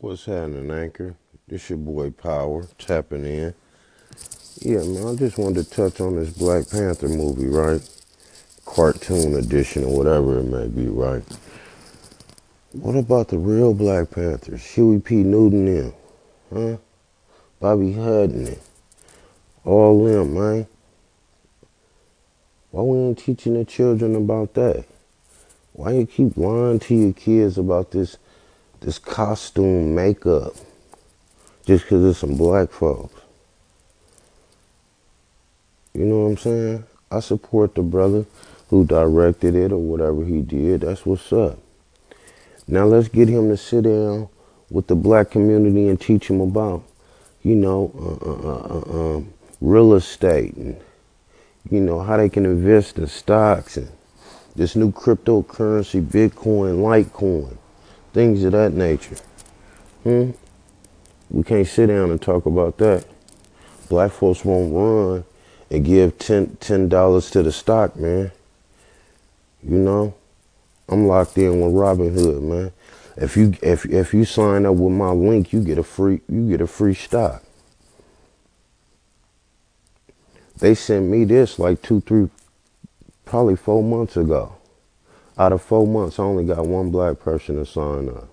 What's happening, Anchor? This your boy Power tapping in. Yeah, man, I just wanted to touch on this Black Panther movie, right? Cartoon edition or whatever it may be, right? What about the real Black Panthers? Huey P. Newton them, huh? Bobby Hutton, all them, man. Why we ain't teaching the children about that? Why you keep lying to your kids about this this costume makeup just because it's some black folks? You know what I'm saying? I support the brother who directed it or whatever he did. That's what's up. Now let's get him to sit down with the black community and teach them about, you know, uh, uh, uh, uh um, real estate and, you know, how they can invest in stocks and this new cryptocurrency, Bitcoin, Litecoin, things of that nature. Hmm? We can't sit down and talk about that. Black folks won't run and give ten dollars to the stock, man. You know, I'm locked in with Robinhood, man. If you if if you sign up with my link, you get a free you get a free stock. They sent me this like two, three, probably four months ago. Out of four months, I only got one black person to sign up.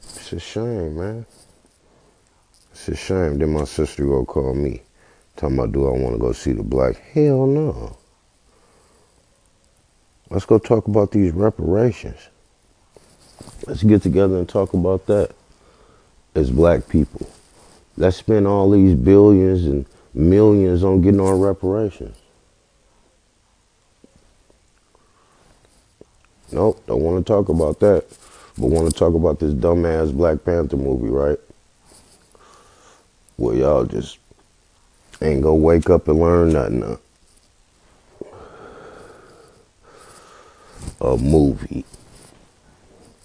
It's a shame, man. It's a shame. Then my sister go call me, talking about do I want to go see the black? Hell no. Let's go talk about these reparations. Let's get together and talk about that as black people. Let's spend all these billions and millions on getting our reparations. Nope, don't want to talk about that. But want to talk about this dumbass Black Panther movie, right? Well, y'all just ain't gonna wake up and learn nothing. A movie.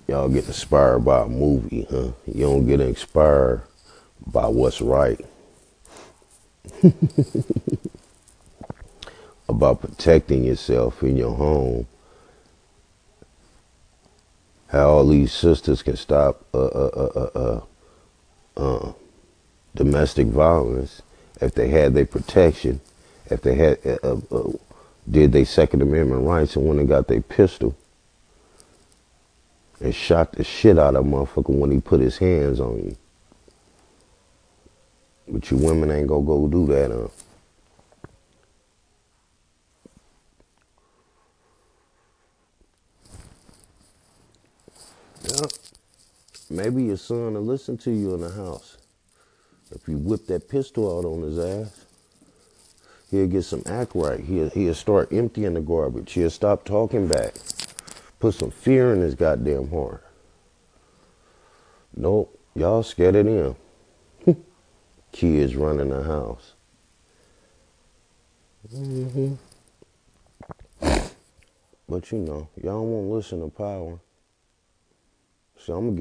Y'all get inspired by a movie, huh? You don't get inspired by what's right. About protecting yourself in your home how all these sisters can stop uh, uh, uh, uh, domestic violence if they had their protection, if they had did their Second Amendment rights and when they got their pistol and shot the shit out of motherfucker when he put his hands on you. But you women ain't gonna go do that, huh? Yeah. Maybe your son will listen to you in the house. If you whip that pistol out on his ass, he'll get some act right. He'll, he'll start emptying the garbage. He'll stop talking back. Put some fear in his goddamn heart. Nope, y'all scared of him. Kids running the house. Mm-hmm. But you know, y'all won't listen to power. So I'm gonna